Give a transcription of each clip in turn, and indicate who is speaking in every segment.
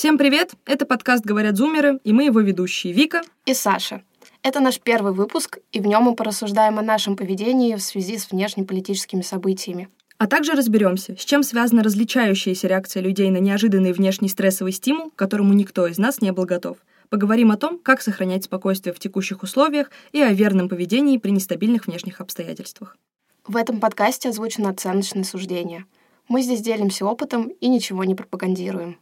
Speaker 1: Всем привет! Это подкаст «Говорят зумеры» и мы его ведущие Вика
Speaker 2: и Саша. Это наш первый выпуск, и в нем мы порассуждаем о нашем поведении в связи с внешнеполитическими событиями.
Speaker 1: А также разберемся, с чем связана различающаяся реакция людей на неожиданный внешний стрессовый стимул, к которому никто из нас не был готов. Поговорим о том, как сохранять спокойствие в текущих условиях и о верном поведении при нестабильных внешних обстоятельствах.
Speaker 2: В этом подкасте озвучено оценочное суждение. Мы здесь делимся опытом и ничего не пропагандируем.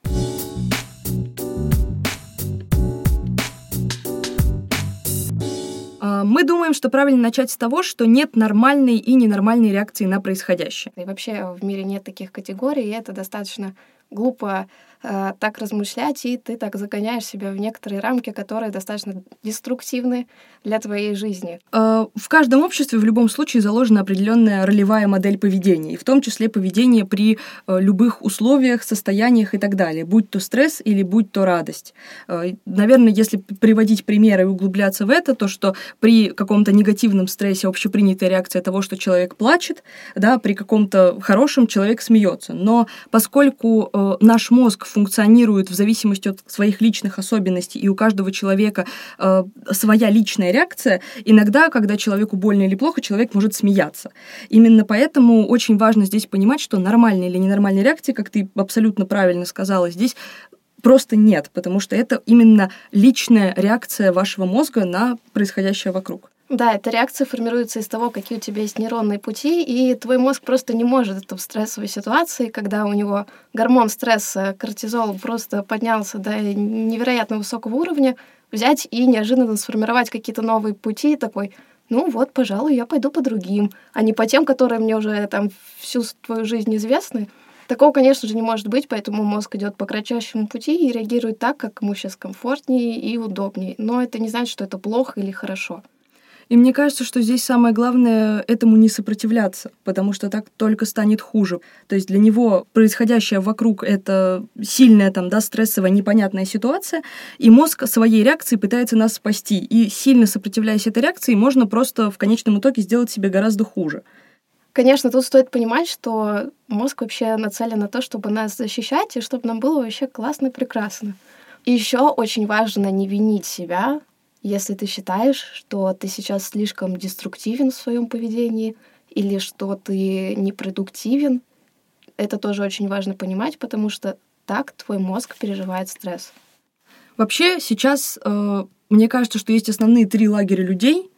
Speaker 1: Мы думаем, что правильно начать с того, что нет нормальной и ненормальной реакции на происходящее.
Speaker 2: И вообще в мире нет таких категорий, и это достаточно глупо э, так размышлять, и ты так загоняешь себя в некоторые рамки, которые достаточно деструктивны для твоей жизни.
Speaker 1: Э, в каждом обществе в любом случае заложена определенная ролевая модель поведения, в том числе поведение при э, любых условиях, состояниях и так далее, будь то стресс или будь то радость. Наверное, если приводить примеры и углубляться в это, то что при каком-то негативном стрессе общепринятая реакция того, что человек плачет, да, при каком-то хорошем человек смеется. Но поскольку наш мозг функционирует в зависимости от своих личных особенностей, и у каждого человека э, своя личная реакция, иногда, когда человеку больно или плохо, человек может смеяться. Именно поэтому очень важно здесь понимать, что нормальной или ненормальной реакции, как ты абсолютно правильно сказала, здесь просто нет, потому что это именно личная реакция вашего мозга на происходящее вокруг.
Speaker 2: Да, эта реакция формируется из того, какие у тебя есть нейронные пути, и твой мозг просто не может это в стрессовой ситуации, когда у него гормон стресса, кортизол просто поднялся до невероятно высокого уровня, взять и неожиданно сформировать какие-то новые пути, такой, ну вот, пожалуй, я пойду по другим, а не по тем, которые мне уже там всю твою жизнь известны. Такого, конечно же, не может быть, поэтому мозг идет по кратчайшему пути и реагирует так, как ему сейчас комфортнее и удобнее. Но это не значит, что это плохо или хорошо.
Speaker 1: И мне кажется, что здесь самое главное этому не сопротивляться, потому что так только станет хуже. То есть для него происходящее вокруг — это сильная, там, да, стрессовая, непонятная ситуация, и мозг своей реакцией пытается нас спасти. И сильно сопротивляясь этой реакции, можно просто в конечном итоге сделать себе гораздо хуже.
Speaker 2: Конечно, тут стоит понимать, что мозг вообще нацелен на то, чтобы нас защищать, и чтобы нам было вообще классно и прекрасно. И еще очень важно не винить себя если ты считаешь, что ты сейчас слишком деструктивен в своем поведении или что ты непродуктивен, это тоже очень важно понимать, потому что так твой мозг переживает стресс.
Speaker 1: Вообще сейчас э, мне кажется, что есть основные три лагеря людей,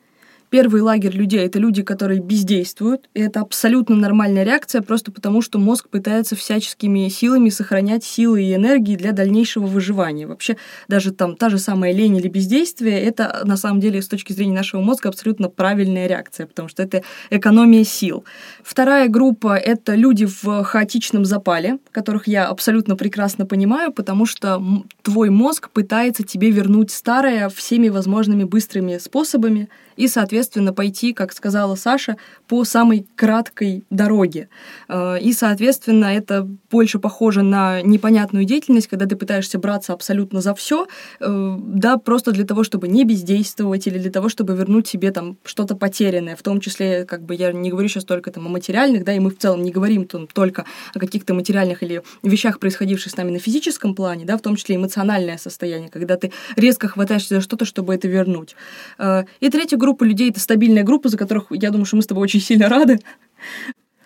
Speaker 1: Первый лагерь людей — это люди, которые бездействуют, и это абсолютно нормальная реакция, просто потому что мозг пытается всяческими силами сохранять силы и энергии для дальнейшего выживания. Вообще, даже там та же самая лень или бездействие — это на самом деле с точки зрения нашего мозга абсолютно правильная реакция, потому что это экономия сил. Вторая группа — это люди в хаотичном запале, которых я абсолютно прекрасно понимаю, потому что твой мозг пытается тебе вернуть старое всеми возможными быстрыми способами, и, соответственно, пойти, как сказала Саша, по самой краткой дороге. Э, и, соответственно, это больше похоже на непонятную деятельность, когда ты пытаешься браться абсолютно за все, э, да, просто для того, чтобы не бездействовать или для того, чтобы вернуть себе там что-то потерянное, в том числе, как бы я не говорю сейчас только там о материальных, да, и мы в целом не говорим там, только о каких-то материальных или вещах, происходивших с нами на физическом плане, да, в том числе эмоциональное состояние, когда ты резко хватаешься за что-то, чтобы это вернуть. Э, и третья группа группа людей — это стабильная группа, за которых, я думаю, что мы с тобой очень сильно рады.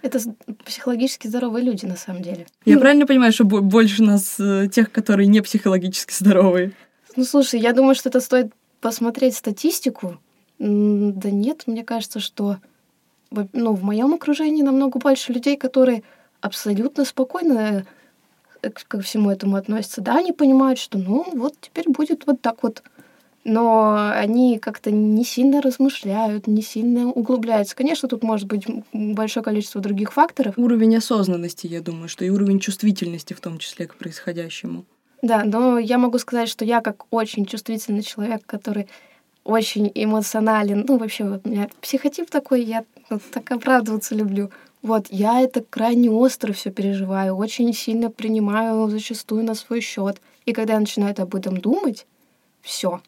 Speaker 2: Это психологически здоровые люди, на самом деле.
Speaker 1: Я правильно понимаю, что больше нас э, тех, которые не психологически здоровые?
Speaker 2: Ну, слушай, я думаю, что это стоит посмотреть статистику. Да нет, мне кажется, что ну, в моем окружении намного больше людей, которые абсолютно спокойно э, ко всему этому относятся. Да, они понимают, что ну вот теперь будет вот так вот но они как-то не сильно размышляют, не сильно углубляются. Конечно, тут может быть большое количество других факторов.
Speaker 1: Уровень осознанности, я думаю, что и уровень чувствительности в том числе к происходящему.
Speaker 2: Да, но я могу сказать, что я как очень чувствительный человек, который очень эмоционален, ну вообще вот у меня психотип такой, я вот, так оправдываться люблю. Вот, я это крайне остро все переживаю, очень сильно принимаю зачастую на свой счет. И когда я начинаю об этом думать, все,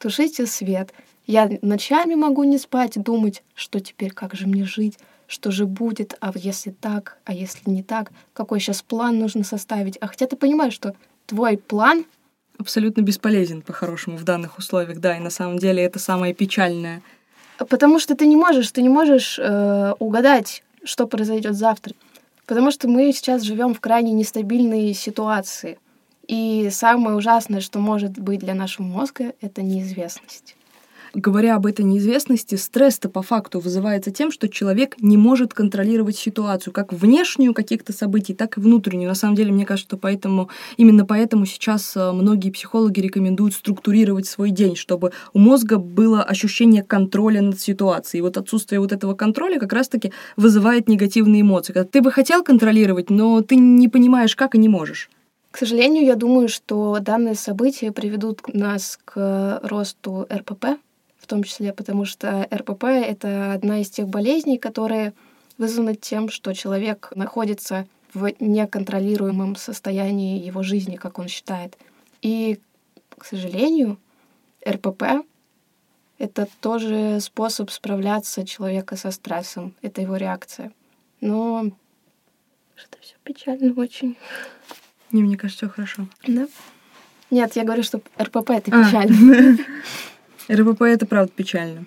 Speaker 2: тушите свет. Я ночами могу не спать, думать, что теперь, как же мне жить, что же будет, а если так, а если не так, какой сейчас план нужно составить. А хотя ты понимаешь, что твой план
Speaker 1: абсолютно бесполезен по-хорошему в данных условиях, да, и на самом деле это самое печальное.
Speaker 2: Потому что ты не можешь, ты не можешь э, угадать, что произойдет завтра. Потому что мы сейчас живем в крайне нестабильной ситуации. И самое ужасное, что может быть для нашего мозга, это неизвестность
Speaker 1: говоря об этой неизвестности, стресс-то по факту вызывается тем, что человек не может контролировать ситуацию, как внешнюю каких-то событий, так и внутреннюю. На самом деле, мне кажется, что поэтому, именно поэтому сейчас э, многие психологи рекомендуют структурировать свой день, чтобы у мозга было ощущение контроля над ситуацией. И вот отсутствие вот этого контроля как раз-таки вызывает негативные эмоции. Когда ты бы хотел контролировать, но ты не понимаешь, как и не можешь.
Speaker 2: К сожалению, я думаю, что данные события приведут нас к росту РПП, том числе потому что РПП — это одна из тех болезней, которые вызваны тем, что человек находится в неконтролируемом состоянии его жизни, как он считает. И, к сожалению, РПП — это тоже способ справляться человека со стрессом. Это его реакция. Но что все печально очень.
Speaker 1: Не, мне кажется, все хорошо.
Speaker 2: Да? Нет, я говорю, что РПП — это а. печально.
Speaker 1: РПП — это правда печально.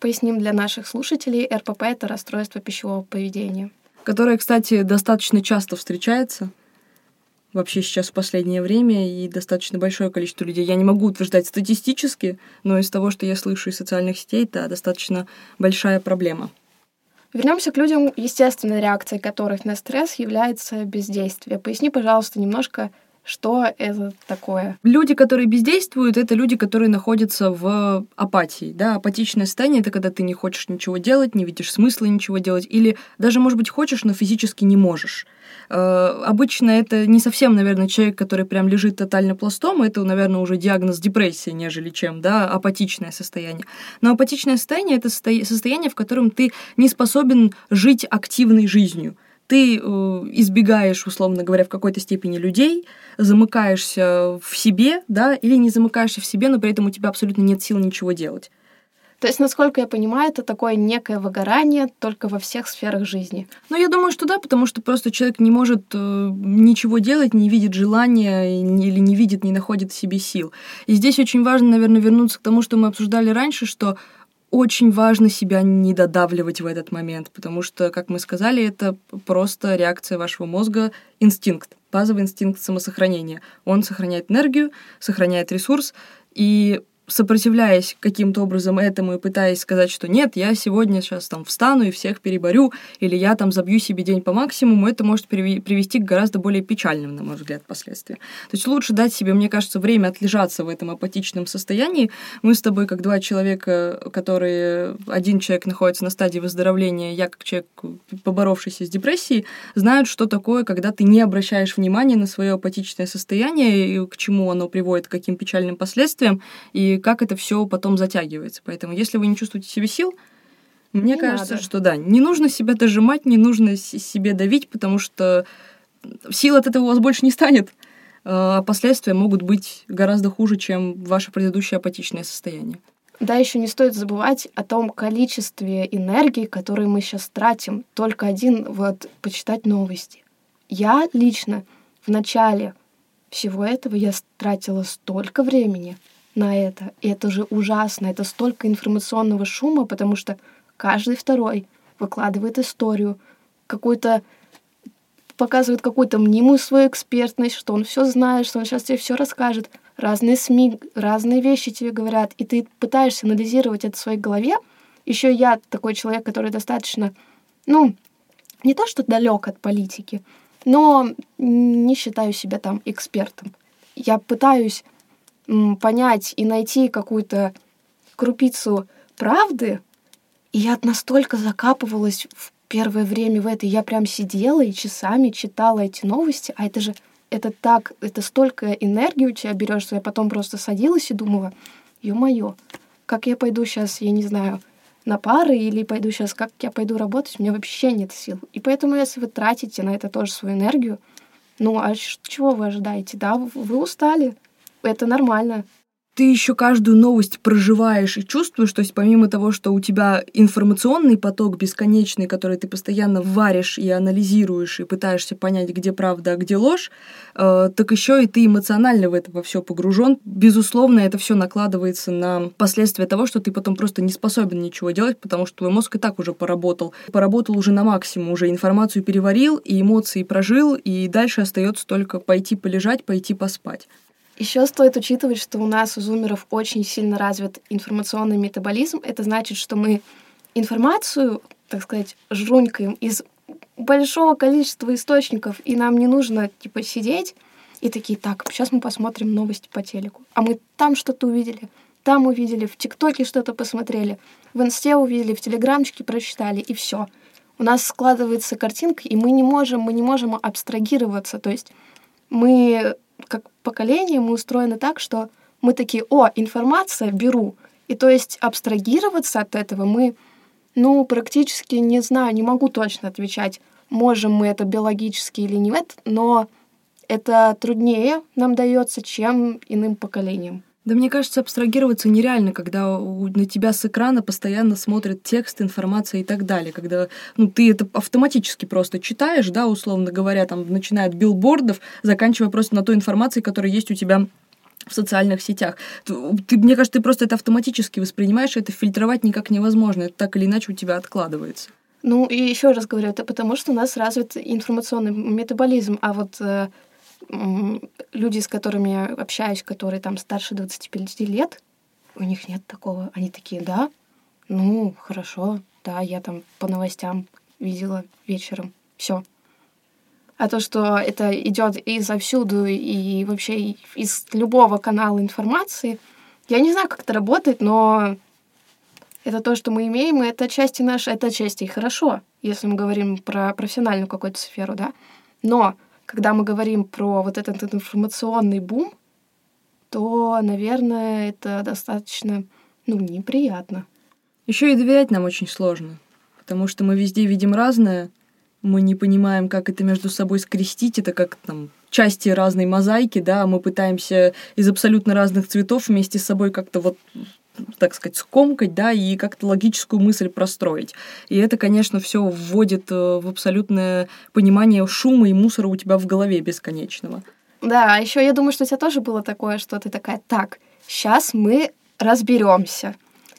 Speaker 2: Поясним для наших слушателей, РПП — это расстройство пищевого поведения.
Speaker 1: Которое, кстати, достаточно часто встречается вообще сейчас в последнее время, и достаточно большое количество людей. Я не могу утверждать статистически, но из того, что я слышу из социальных сетей, это достаточно большая проблема.
Speaker 2: Вернемся к людям, естественной реакцией которых на стресс является бездействие. Поясни, пожалуйста, немножко, что это такое?
Speaker 1: Люди, которые бездействуют, это люди, которые находятся в апатии. Да? Апатичное состояние — это когда ты не хочешь ничего делать, не видишь смысла ничего делать, или даже, может быть, хочешь, но физически не можешь. Э, обычно это не совсем, наверное, человек, который прям лежит тотально пластом, это, наверное, уже диагноз депрессии, нежели чем, да, апатичное состояние. Но апатичное состояние — это состояние, в котором ты не способен жить активной жизнью ты э, избегаешь, условно говоря, в какой-то степени людей, замыкаешься в себе, да, или не замыкаешься в себе, но при этом у тебя абсолютно нет сил ничего делать.
Speaker 2: То есть, насколько я понимаю, это такое некое выгорание только во всех сферах жизни.
Speaker 1: Ну, я думаю, что да, потому что просто человек не может э, ничего делать, не видит желания или не видит, не находит в себе сил. И здесь очень важно, наверное, вернуться к тому, что мы обсуждали раньше, что очень важно себя не додавливать в этот момент, потому что, как мы сказали, это просто реакция вашего мозга, инстинкт, базовый инстинкт самосохранения. Он сохраняет энергию, сохраняет ресурс, и сопротивляясь каким-то образом этому и пытаясь сказать, что нет, я сегодня сейчас там встану и всех переборю, или я там забью себе день по максимуму, это может привести к гораздо более печальным, на мой взгляд, последствиям. То есть лучше дать себе, мне кажется, время отлежаться в этом апатичном состоянии. Мы с тобой, как два человека, которые... Один человек находится на стадии выздоровления, я как человек, поборовшийся с депрессией, знают, что такое, когда ты не обращаешь внимания на свое апатичное состояние, и к чему оно приводит, к каким печальным последствиям, и как это все потом затягивается. Поэтому, если вы не чувствуете себе сил, мне не кажется, надо. что да, не нужно себя дожимать, не нужно себе давить, потому что сил от этого у вас больше не станет. А последствия могут быть гораздо хуже, чем ваше предыдущее апатичное состояние.
Speaker 2: Да, еще не стоит забывать о том количестве энергии, которую мы сейчас тратим. Только один вот почитать новости. Я лично в начале всего этого я тратила столько времени, на это. И это же ужасно. Это столько информационного шума, потому что каждый второй выкладывает историю, какую-то показывает какую-то мнимую свою экспертность, что он все знает, что он сейчас тебе все расскажет. Разные СМИ, разные вещи тебе говорят, и ты пытаешься анализировать это в своей голове. Еще я такой человек, который достаточно, ну, не то что далек от политики, но не считаю себя там экспертом. Я пытаюсь понять и найти какую-то крупицу правды, и я настолько закапывалась в первое время в это, я прям сидела и часами читала эти новости, а это же это так, это столько энергии у тебя берешь, что я потом просто садилась и думала, ё-моё, как я пойду сейчас, я не знаю, на пары или пойду сейчас, как я пойду работать, у меня вообще нет сил. И поэтому, если вы тратите на это тоже свою энергию, ну, а чего вы ожидаете? Да, вы устали, это нормально.
Speaker 1: ты еще каждую новость проживаешь и чувствуешь, то есть помимо того, что у тебя информационный поток бесконечный, который ты постоянно варишь и анализируешь и пытаешься понять, где правда, а где ложь, э, так еще и ты эмоционально в это во все погружен. Безусловно, это все накладывается на последствия того, что ты потом просто не способен ничего делать, потому что твой мозг и так уже поработал. Поработал уже на максимум, уже информацию переварил и эмоции прожил, и дальше остается только пойти полежать, пойти поспать.
Speaker 2: Еще стоит учитывать, что у нас у зумеров очень сильно развит информационный метаболизм. Это значит, что мы информацию, так сказать, жрунькаем из большого количества источников, и нам не нужно, типа, сидеть и такие, так, сейчас мы посмотрим новости по телеку. А мы там что-то увидели, там увидели, в ТикТоке что-то посмотрели, в Инсте увидели, в Телеграмчике прочитали, и все. У нас складывается картинка, и мы не можем, мы не можем абстрагироваться. То есть мы как поколение, мы устроены так, что мы такие, о, информация, беру. И то есть абстрагироваться от этого мы, ну, практически не знаю, не могу точно отвечать, можем мы это биологически или нет, но это труднее нам дается, чем иным поколениям.
Speaker 1: Да мне кажется, абстрагироваться нереально, когда на тебя с экрана постоянно смотрят текст, информация и так далее. Когда ну, ты это автоматически просто читаешь, да, условно говоря, там, начиная от билбордов, заканчивая просто на той информации, которая есть у тебя в социальных сетях. Ты, мне кажется, ты просто это автоматически воспринимаешь, это фильтровать никак невозможно. Это так или иначе у тебя откладывается.
Speaker 2: Ну, и еще раз говорю, это потому, что у нас развит информационный метаболизм, а вот э, люди, с которыми я общаюсь, которые там старше 25 лет, у них нет такого. Они такие, да, ну, хорошо, да, я там по новостям видела вечером. Все. А то, что это идет изовсюду и вообще из любого канала информации, я не знаю, как это работает, но это то, что мы имеем, и это части наши, это части и хорошо, если мы говорим про профессиональную какую-то сферу, да. Но когда мы говорим про вот этот информационный бум, то, наверное, это достаточно, ну, неприятно.
Speaker 1: Еще и доверять нам очень сложно, потому что мы везде видим разное, мы не понимаем, как это между собой скрестить, это как там части разной мозаики, да, мы пытаемся из абсолютно разных цветов вместе с собой как-то вот так сказать, скомкать, да, и как-то логическую мысль простроить. И это, конечно, все вводит э, в абсолютное понимание шума и мусора у тебя в голове бесконечного.
Speaker 2: Да, а еще я думаю, что у тебя тоже было такое, что ты такая, так, сейчас мы разберемся.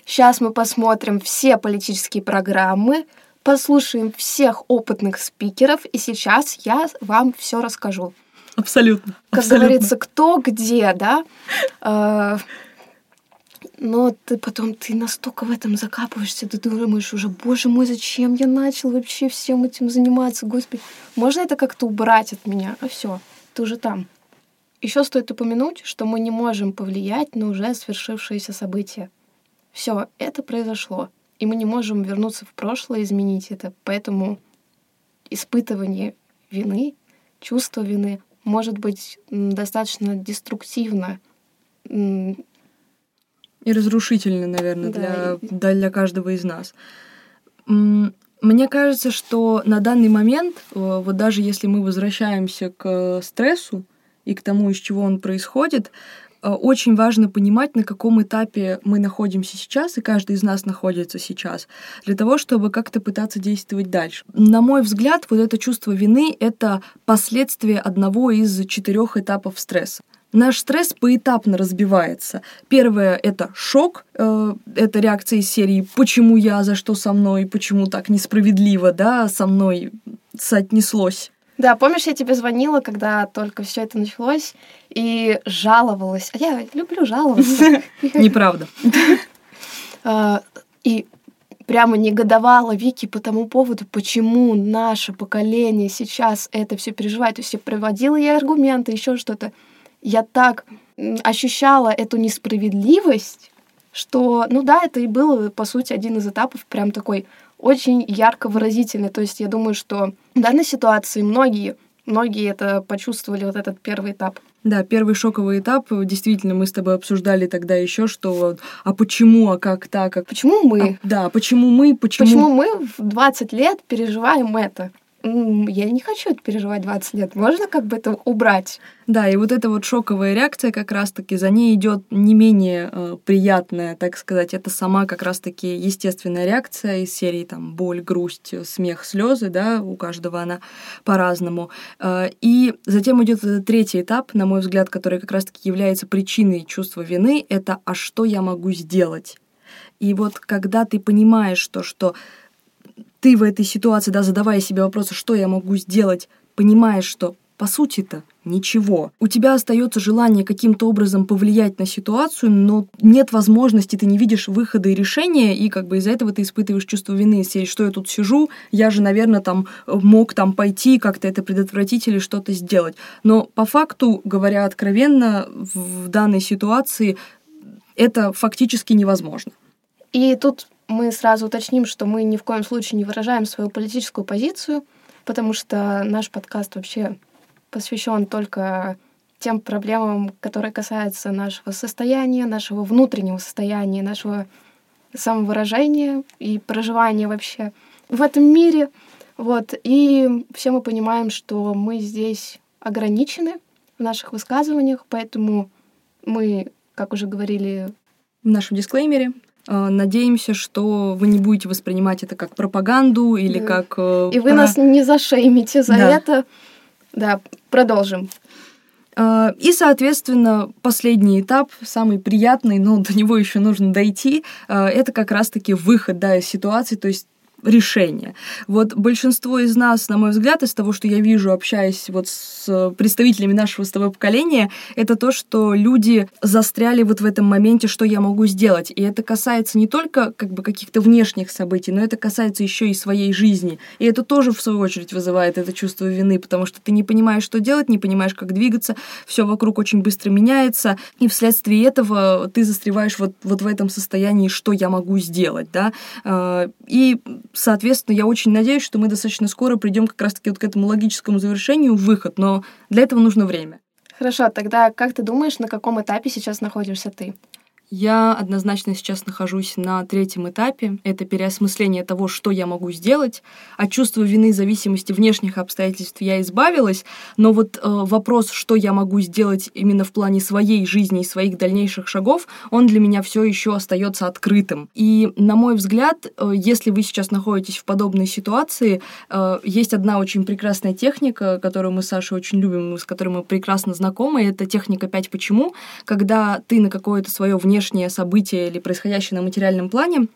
Speaker 2: Сейчас мы посмотрим все политические программы, послушаем всех опытных спикеров, и сейчас я вам все расскажу.
Speaker 1: Абсолютно.
Speaker 2: Как
Speaker 1: абсолютно.
Speaker 2: говорится, кто где, да? Но ты потом, ты настолько в этом закапываешься, ты думаешь уже, боже мой, зачем я начал вообще всем этим заниматься, господи. Можно это как-то убрать от меня? А все, ты уже там. Еще стоит упомянуть, что мы не можем повлиять на уже свершившиеся события. Все, это произошло, и мы не можем вернуться в прошлое и изменить это. Поэтому испытывание вины, чувство вины может быть достаточно деструктивно
Speaker 1: и разрушительны, наверное, да. для, для каждого из нас. Мне кажется, что на данный момент, э, вот даже если мы возвращаемся к стрессу и к тому, из чего он происходит, э, очень важно понимать, на каком этапе мы находимся сейчас, и каждый из нас находится сейчас, для того, чтобы как-то пытаться действовать дальше. На мой взгляд, вот это чувство вины — это последствие одного из четырех этапов стресса. Наш стресс поэтапно разбивается. Первое — это шок, э, это реакция из серии «почему я, за что со мной, почему так несправедливо, да, со мной соотнеслось».
Speaker 2: Да, помнишь, я тебе звонила, когда только все это началось, и жаловалась. А я люблю жаловаться.
Speaker 1: Неправда.
Speaker 2: А, и прямо негодовала Вики по тому поводу, почему наше поколение сейчас это все переживает. То есть я приводила ей аргументы, еще что-то я так ощущала эту несправедливость, что, ну да, это и был, по сути, один из этапов прям такой очень ярко выразительный. То есть я думаю, что в данной ситуации многие, многие это почувствовали, вот этот первый этап.
Speaker 1: Да, первый шоковый этап, действительно, мы с тобой обсуждали тогда еще, что а почему, а как так? А...
Speaker 2: Почему мы?
Speaker 1: А, да, почему мы, почему...
Speaker 2: Почему мы в 20 лет переживаем это? Я не хочу это переживать 20 лет. Можно как бы это убрать?
Speaker 1: Да, и вот эта вот шоковая реакция как раз-таки, за ней идет не менее э, приятная, так сказать, это сама как раз-таки естественная реакция из серии там боль, грусть, смех, слезы, да, у каждого она по-разному. Э, и затем идет третий этап, на мой взгляд, который как раз-таки является причиной чувства вины, это «а что я могу сделать?» И вот когда ты понимаешь то, что ты в этой ситуации, да, задавая себе вопросы, что я могу сделать, понимаешь, что по сути-то ничего. У тебя остается желание каким-то образом повлиять на ситуацию, но нет возможности, ты не видишь выхода и решения, и как бы из-за этого ты испытываешь чувство вины, если что я тут сижу, я же, наверное, там мог там пойти, как-то это предотвратить или что-то сделать. Но по факту, говоря откровенно, в данной ситуации это фактически невозможно.
Speaker 2: И тут мы сразу уточним, что мы ни в коем случае не выражаем свою политическую позицию, потому что наш подкаст вообще посвящен только тем проблемам, которые касаются нашего состояния, нашего внутреннего состояния, нашего самовыражения и проживания вообще в этом мире. Вот. И все мы понимаем, что мы здесь ограничены в наших высказываниях, поэтому мы, как уже говорили
Speaker 1: в нашем дисклеймере, надеемся, что вы не будете воспринимать это как пропаганду или да. как...
Speaker 2: Э, И вы про... нас не зашеймите за да. это. Да, продолжим.
Speaker 1: Э, и, соответственно, последний этап, самый приятный, но до него еще нужно дойти, это как раз-таки выход да, из ситуации, то есть решение. Вот большинство из нас, на мой взгляд, из того, что я вижу, общаясь вот с представителями нашего с тобой поколения, это то, что люди застряли вот в этом моменте, что я могу сделать. И это касается не только как бы каких-то внешних событий, но это касается еще и своей жизни. И это тоже, в свою очередь, вызывает это чувство вины, потому что ты не понимаешь, что делать, не понимаешь, как двигаться, все вокруг очень быстро меняется, и вследствие этого ты застреваешь вот, вот в этом состоянии, что я могу сделать, да. А, и Соответственно, я очень надеюсь, что мы достаточно скоро придем как раз-таки вот к этому логическому завершению, выход, но для этого нужно время.
Speaker 2: Хорошо, тогда как ты думаешь, на каком этапе сейчас находишься ты?
Speaker 1: Я однозначно сейчас нахожусь на третьем этапе. Это переосмысление того, что я могу сделать. От чувства вины, зависимости внешних обстоятельств я избавилась. Но вот э, вопрос, что я могу сделать именно в плане своей жизни и своих дальнейших шагов, он для меня все еще остается открытым. И, на мой взгляд, э, если вы сейчас находитесь в подобной ситуации, э, есть одна очень прекрасная техника, которую мы с Сашей очень любим, с которой мы прекрасно знакомы. Это техника «пять почему», когда ты на какое-то свое внешнее внешнее событие или происходящее на материальном плане,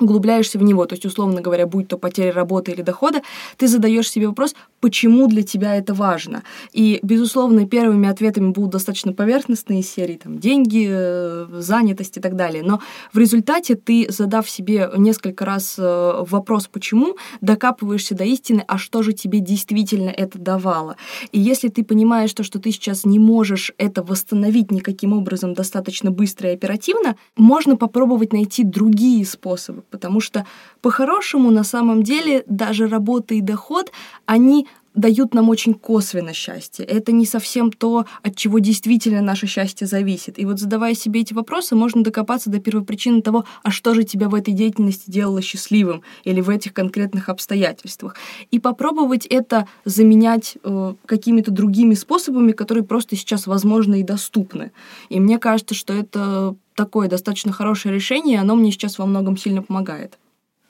Speaker 1: углубляешься в него, то есть, условно говоря, будь то потеря работы или дохода, ты задаешь себе вопрос, почему для тебя это важно. И, безусловно, первыми ответами будут достаточно поверхностные серии, там, деньги, э, занятость и так далее. Но в результате ты, задав себе несколько раз э, вопрос «почему?», докапываешься до истины, а что же тебе действительно это давало. И если ты понимаешь то, что ты сейчас не можешь это восстановить никаким образом достаточно быстро и оперативно, можно попробовать найти другие способы, потому что по-хорошему на самом деле даже работа и доход, они дают нам очень косвенно счастье. Это не совсем то, от чего действительно наше счастье зависит. И вот задавая себе эти вопросы, можно докопаться до первопричины того, а что же тебя в этой деятельности делало счастливым или в этих конкретных обстоятельствах. И попробовать это заменять э, какими-то другими способами, которые просто сейчас возможны и доступны. И мне кажется, что это такое достаточно хорошее решение, и оно мне сейчас во многом сильно помогает.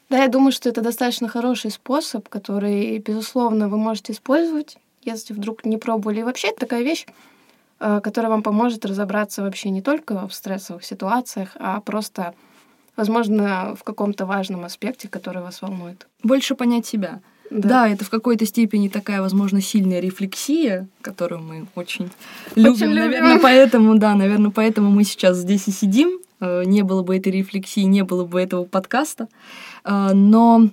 Speaker 2: Да, я думаю, что это достаточно хороший способ, который, безусловно, вы можете использовать, если вдруг не пробовали. И вообще это такая вещь, э, которая вам поможет разобраться вообще не только в стрессовых ситуациях, а просто, возможно, в каком-то важном аспекте, который вас волнует.
Speaker 1: Больше понять себя. Да. да, это в какой-то степени такая, возможно, сильная рефлексия, которую мы очень, очень любим. любим. Наверное, поэтому, да, наверное, поэтому мы сейчас здесь и сидим. Э, не было бы этой рефлексии, не было бы этого подкаста. Э, но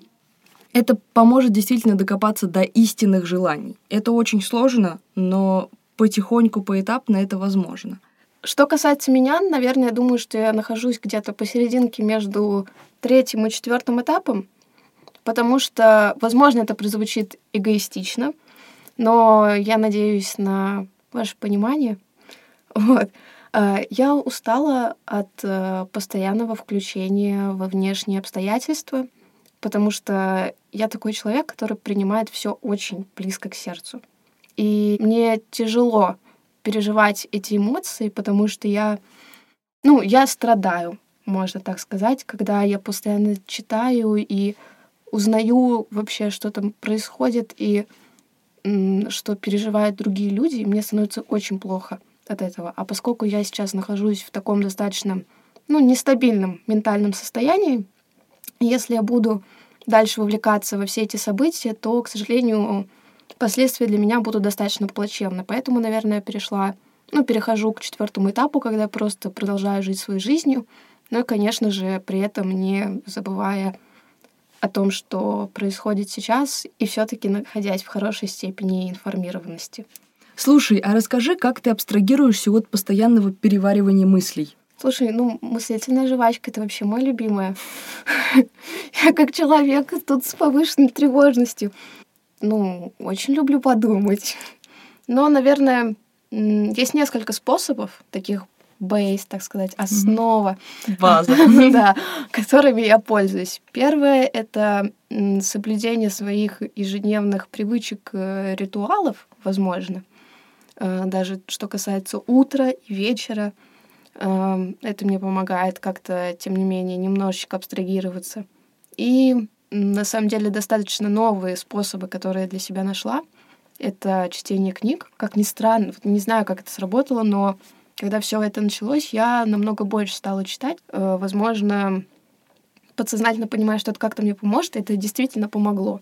Speaker 1: это поможет действительно докопаться до истинных желаний. Это очень сложно, но потихоньку, поэтапно это возможно.
Speaker 2: Что касается меня, наверное, я думаю, что я нахожусь где-то посерединке между третьим и четвертым этапом потому что, возможно, это прозвучит эгоистично, но я надеюсь на ваше понимание. Вот. А, я устала от э, постоянного включения во внешние обстоятельства, потому что я такой человек, который принимает все очень близко к сердцу. И мне тяжело переживать эти эмоции, потому что я, ну, я страдаю, можно так сказать, когда я постоянно читаю и узнаю вообще, что там происходит и что переживают другие люди, и мне становится очень плохо от этого. А поскольку я сейчас нахожусь в таком достаточно, ну, нестабильном ментальном состоянии, если я буду дальше вовлекаться во все эти события, то, к сожалению, последствия для меня будут достаточно плачевны. Поэтому, наверное, я перешла, ну, перехожу к четвертому этапу, когда я просто продолжаю жить своей жизнью, ну и, конечно же, при этом не забывая о том, что происходит сейчас, и все-таки находясь в хорошей степени информированности.
Speaker 1: Слушай, а расскажи, как ты абстрагируешься от постоянного переваривания мыслей?
Speaker 2: Слушай, ну, мыслительная жвачка — это вообще мой любимая. Я как человек тут с повышенной тревожностью. Ну, очень люблю подумать. Но, наверное, есть несколько способов таких бейс, так сказать, основа.
Speaker 1: База.
Speaker 2: Да, которыми я пользуюсь. Первое — это соблюдение своих ежедневных привычек, э, ритуалов, возможно. Э, даже что касается утра и вечера. Э, это мне помогает как-то, тем не менее, немножечко абстрагироваться. И на самом деле достаточно новые способы, которые я для себя нашла. Это чтение книг. Как ни странно, не знаю, как это сработало, но когда все это началось, я намного больше стала читать. Э, возможно, подсознательно понимаю, что это как-то мне поможет, это действительно помогло.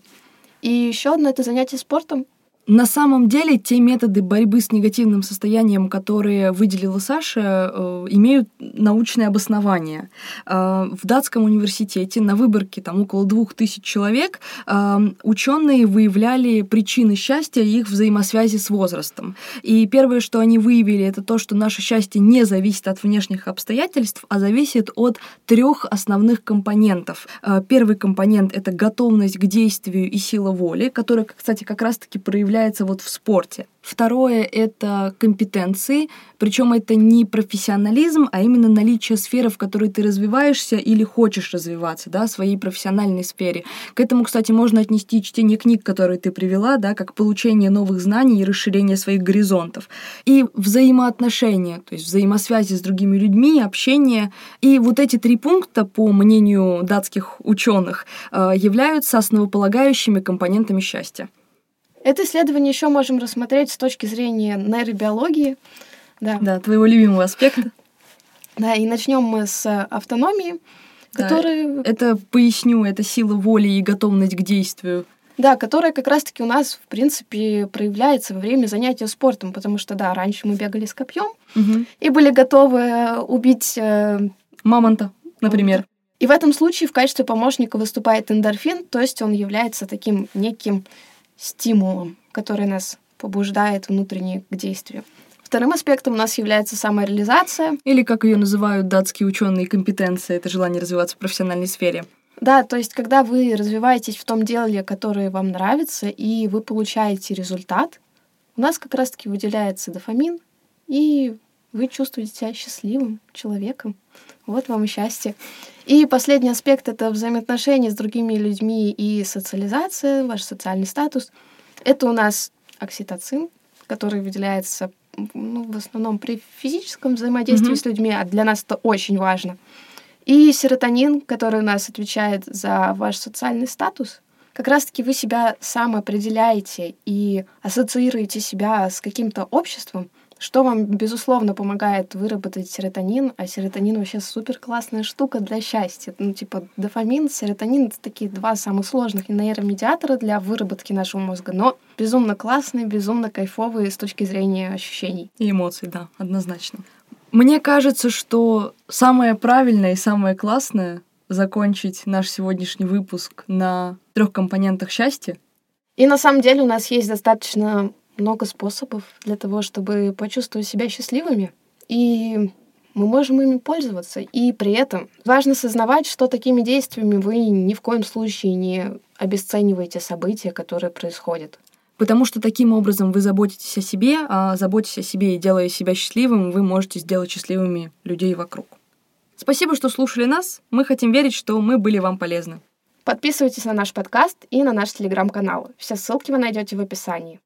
Speaker 2: И еще одно это занятие спортом.
Speaker 1: На самом деле, те методы борьбы с негативным состоянием, которые выделила Саша, э, имеют научное обоснование. Э, в датском университете на выборке там около двух тысяч человек э, ученые выявляли причины счастья и их взаимосвязи с возрастом. И первое, что они выявили, это то, что наше счастье не зависит от внешних обстоятельств, а зависит от трех основных компонентов. Первый компонент это готовность к действию и сила воли, которая, кстати, как раз-таки проявляется проявляется вот в спорте. Второе — это компетенции, причем это не профессионализм, а именно наличие сферы, в которой ты развиваешься или хочешь развиваться, да, в своей профессиональной сфере. К этому, кстати, можно отнести чтение книг, которые ты привела, да, как получение новых знаний и расширение своих горизонтов. И взаимоотношения, то есть взаимосвязи с другими людьми, общение. И вот эти три пункта, по мнению датских ученых, э, являются основополагающими компонентами счастья.
Speaker 2: Это исследование еще можем рассмотреть с точки зрения нейробиологии.
Speaker 1: Да, да твоего любимого аспекта.
Speaker 2: Да, и начнем мы с автономии, да, которая...
Speaker 1: Это, поясню, это сила воли и готовность к действию.
Speaker 2: Да, которая как раз-таки у нас, в принципе, проявляется во время занятия спортом, потому что, да, раньше мы бегали с копьем угу. и были готовы убить... Э...
Speaker 1: Мамонта, например.
Speaker 2: И в этом случае в качестве помощника выступает эндорфин, то есть он является таким неким стимулом, который нас побуждает внутренне к действию. Вторым аспектом у нас является самореализация.
Speaker 1: Или, как ее называют датские ученые, компетенция — это желание развиваться в профессиональной сфере.
Speaker 2: Да, то есть, когда вы развиваетесь в том деле, которое вам нравится, и вы получаете результат, у нас как раз-таки выделяется дофамин, и вы чувствуете себя счастливым человеком. Вот вам и счастье. И последний аспект — это взаимоотношения с другими людьми и социализация, ваш социальный статус. Это у нас окситоцин, который выделяется ну, в основном при физическом взаимодействии mm-hmm. с людьми, а для нас это очень важно. И серотонин, который у нас отвечает за ваш социальный статус. Как раз-таки вы себя сам определяете и ассоциируете себя с каким-то обществом, что вам, безусловно, помогает выработать серотонин, а серотонин вообще супер классная штука для счастья. Ну, типа, дофамин, серотонин — это такие два самых сложных нейромедиатора для выработки нашего мозга, но безумно классные, безумно кайфовые с точки зрения ощущений.
Speaker 1: И эмоций, да, однозначно. Мне кажется, что самое правильное и самое классное закончить наш сегодняшний выпуск на трех компонентах счастья.
Speaker 2: И на самом деле у нас есть достаточно много способов для того, чтобы почувствовать себя счастливыми. И мы можем ими пользоваться. И при этом важно сознавать, что такими действиями вы ни в коем случае не обесцениваете события, которые происходят.
Speaker 1: Потому что таким образом вы заботитесь о себе, а заботясь о себе и делая себя счастливым, вы можете сделать счастливыми людей вокруг. Спасибо, что слушали нас. Мы хотим верить, что мы были вам полезны.
Speaker 2: Подписывайтесь на наш подкаст и на наш телеграм-канал. Все ссылки вы найдете в описании.